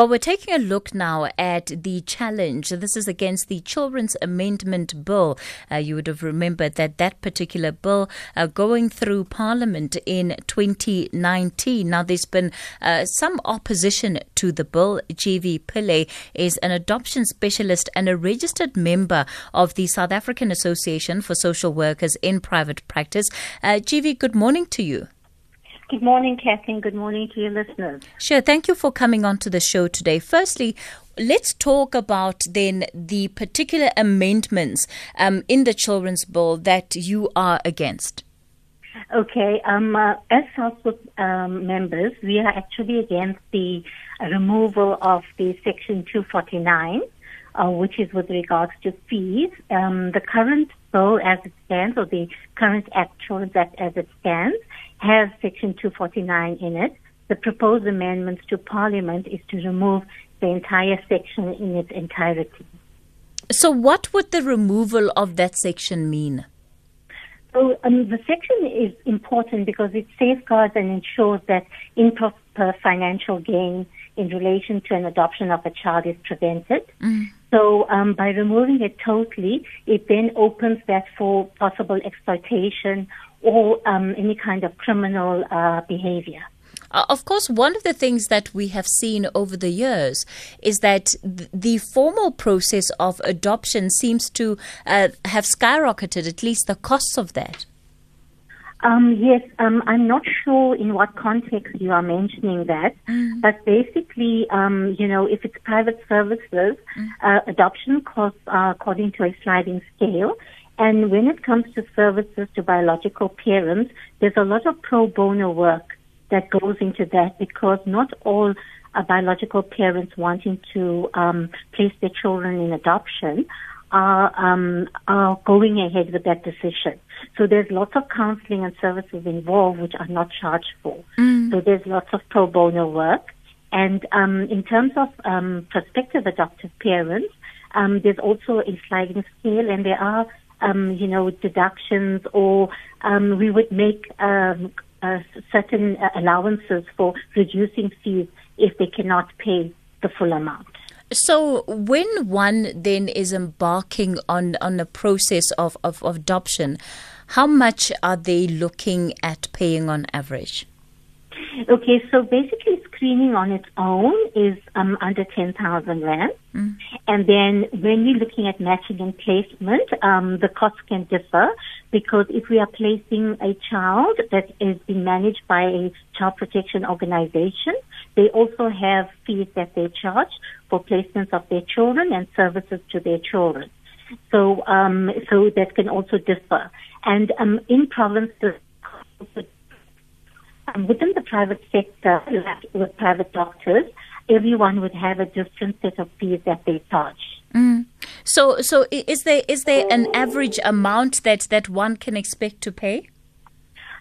Well, we're taking a look now at the challenge. This is against the Children's Amendment Bill. Uh, you would have remembered that that particular bill uh, going through Parliament in 2019. Now, there's been uh, some opposition to the bill. Jeevie Pillay is an adoption specialist and a registered member of the South African Association for Social Workers in Private Practice. Uh, Jeevie, good morning to you. Good morning, Kathleen. Good morning to your listeners. Sure. Thank you for coming on to the show today. Firstly, let's talk about then the particular amendments um, in the children's bill that you are against. Okay. Um, uh, as House um, members, we are actually against the removal of the Section 249, uh, which is with regards to fees. Um, the current bill as it stands, or the current Act, Children's Act as it stands, has Section 249 in it. The proposed amendments to Parliament is to remove the entire section in its entirety. So, what would the removal of that section mean? So, um, the section is important because it safeguards and ensures that improper financial gain in relation to an adoption of a child is prevented. Mm. So, um, by removing it totally, it then opens that for possible exploitation or um, any kind of criminal uh, behavior. Uh, of course, one of the things that we have seen over the years is that th- the formal process of adoption seems to uh, have skyrocketed, at least the costs of that. Um, yes, um, I'm not sure in what context you are mentioning that, mm. but basically, um, you know, if it's private services, mm. uh, adoption costs are according to a sliding scale. And when it comes to services to biological parents, there's a lot of pro bono work that goes into that because not all uh, biological parents wanting to um, place their children in adoption are um, are going ahead with that decision. So there's lots of counseling and services involved which are not charged for. Mm. So there's lots of pro bono work. And um, in terms of um, prospective adoptive parents, um, there's also a sliding scale, and there are um, you know, deductions or um, we would make um, uh, certain allowances for reducing fees if they cannot pay the full amount. So, when one then is embarking on, on a process of, of, of adoption, how much are they looking at paying on average? Okay, so basically, screening on its own is um, under 10,000 Rand. Mm. And then when we're looking at matching and placement, um, the costs can differ because if we are placing a child that is being managed by a child protection organization, they also have fees that they charge for placements of their children and services to their children. So, um, so that can also differ. And um, in provinces, um, within the private sector, like with private doctors, everyone would have a different set of fees that they charge. Mm. So, so is there is there an average amount that, that one can expect to pay?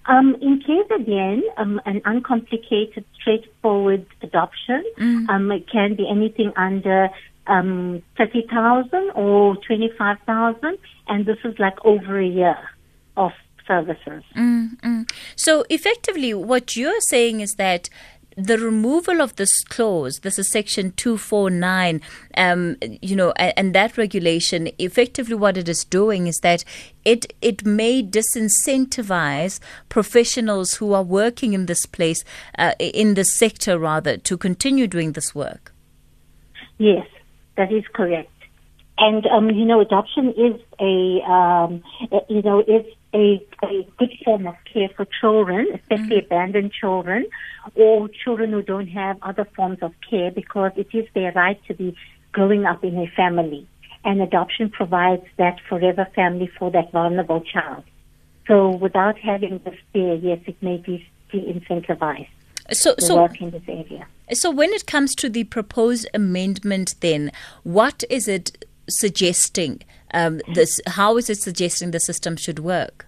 Um, in case again, um, an uncomplicated, straightforward adoption, mm. um, it can be anything under um, thirty thousand or twenty five thousand, and this is like over a year of services. Mm-hmm. So, effectively, what you're saying is that the removal of this clause, this is section 249, um, you know, and, that regulation, effectively what it is doing is that it, it may disincentivize professionals who are working in this place, uh, in this sector rather, to continue doing this work. Yes, that is correct. And, um, you know, adoption is a, um, you know, is a, a good form of care for children, especially mm-hmm. abandoned children or children who don't have other forms of care because it is their right to be growing up in a family. And adoption provides that forever family for that vulnerable child. So without having this there, yes, it may be incentivized. So, so work in this area. So, when it comes to the proposed amendment, then what is it suggesting um, this? How is it suggesting the system should work?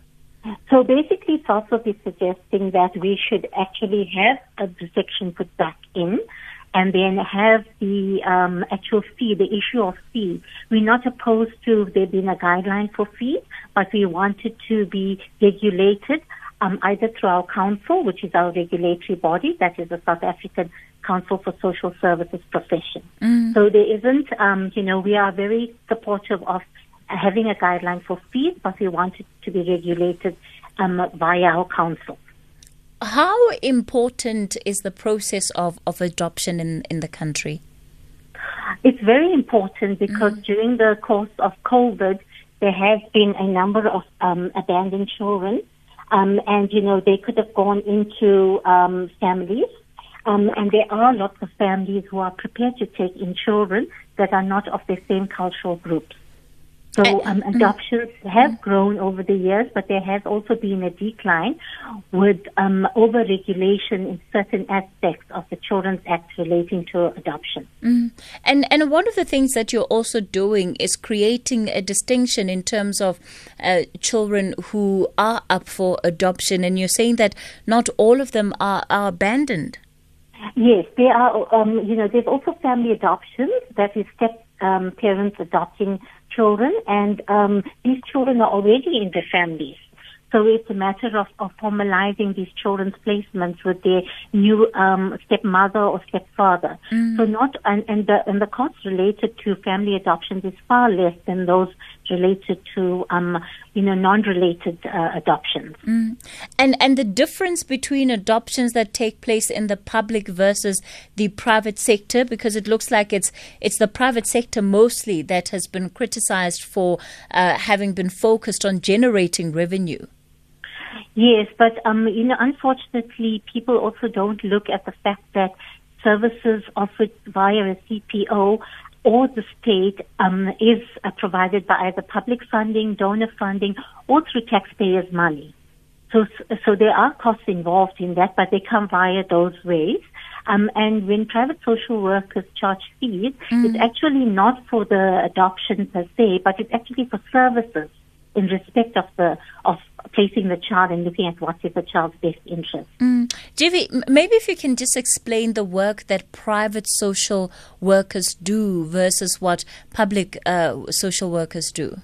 So basically, it's also be suggesting that we should actually have a section put back in and then have the um, actual fee, the issue of fee. We're not opposed to there being a guideline for fees, but we want it to be regulated um, either through our council, which is our regulatory body, that is the South African Council for Social Services Profession. Mm. So there isn't, um, you know, we are very supportive of having a guideline for fees, but we want it to be regulated um, via our council. How important is the process of, of adoption in, in the country? It's very important because mm. during the course of COVID, there have been a number of um, abandoned children, um, and you know they could have gone into um, families, um, and there are lots of families who are prepared to take in children that are not of the same cultural groups. So eh, um, mm. adoptions have grown over the years, but there has also been a decline with um, over-regulation in certain aspects of the Children's Act relating to adoption. Mm. And and one of the things that you're also doing is creating a distinction in terms of uh, children who are up for adoption, and you're saying that not all of them are, are abandoned. Yes, there are. Um, you know, there's also family adoptions that is step um, parents adopting children, and um, these children are already in their families. So it's a matter of, of formalizing these children's placements with their new um, stepmother or stepfather. Mm. So not and, and the and the costs related to family adoptions is far less than those related to um, you know non-related uh, adoptions. Mm. And and the difference between adoptions that take place in the public versus the private sector, because it looks like it's it's the private sector mostly that has been criticized for uh, having been focused on generating revenue. Yes, but um, you know, unfortunately, people also don't look at the fact that services offered via a CPO or the state um, is uh, provided by either public funding, donor funding, or through taxpayers' money. So, so there are costs involved in that, but they come via those ways. Um, and when private social workers charge fees, mm. it's actually not for the adoption per se, but it's actually for services in respect of the of placing the child and looking at what is in the child's best interest. Mm. maybe if you can just explain the work that private social workers do versus what public uh, social workers do.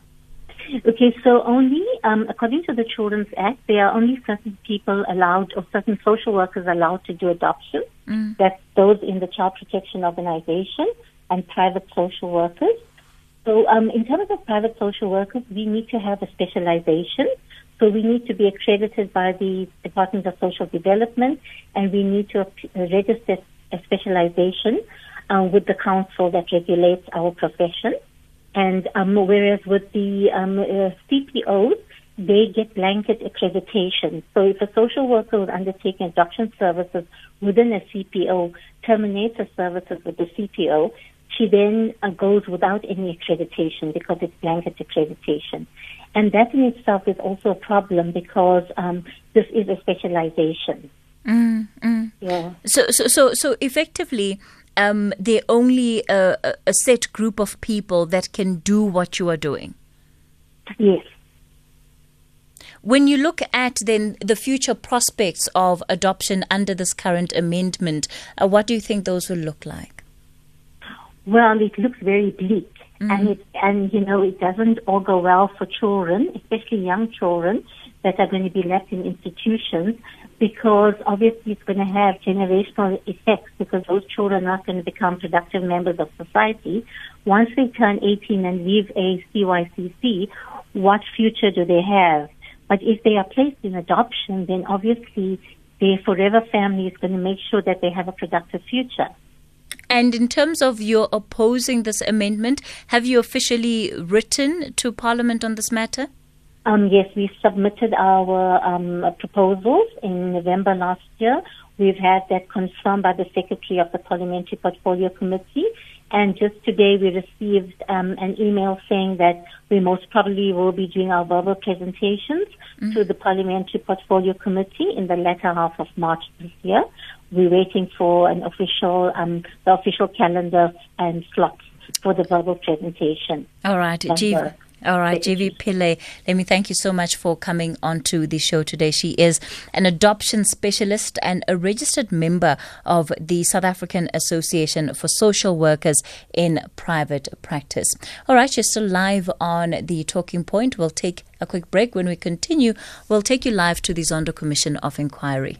Okay, so only um, according to the Children's Act, there are only certain people allowed or certain social workers allowed to do adoption. Mm. That's those in the Child Protection Organization and private social workers. So, um, in terms of private social workers, we need to have a specialization. So, we need to be accredited by the Department of Social Development, and we need to register a specialization uh, with the council that regulates our profession. And um, whereas with the um, uh, CPOs, they get blanket accreditation. So if a social worker would undertake adoption services within a CPO, terminates her services with the CPO, she then uh, goes without any accreditation because it's blanket accreditation. And that in itself is also a problem because um, this is a specialization. Mm, mm. Yeah. So, so, so, so effectively, um, they're only a, a set group of people that can do what you are doing. Yes. When you look at then the future prospects of adoption under this current amendment, uh, what do you think those will look like? Well, it looks very bleak. Mm-hmm. And it, and you know, it doesn't all go well for children, especially young children that are going to be left in institutions because obviously it's going to have generational effects because those children are not going to become productive members of society. Once they turn 18 and leave a CYCC, what future do they have? But if they are placed in adoption, then obviously their forever family is going to make sure that they have a productive future. And in terms of your opposing this amendment, have you officially written to Parliament on this matter? Um, yes, we submitted our um, proposals in November last year. We've had that confirmed by the Secretary of the Parliamentary Portfolio Committee. And just today we received um, an email saying that we most probably will be doing our verbal presentations mm-hmm. to the Parliamentary Portfolio Committee in the latter half of March this year we're waiting for an official, um, the official calendar and slots for the verbal presentation. All right, G- All right, Jeevie Pillay, let me thank you so much for coming onto the show today. She is an adoption specialist and a registered member of the South African Association for Social Workers in Private Practice. All right, you're still live on the Talking Point. We'll take a quick break. When we continue, we'll take you live to the Zondo Commission of Inquiry.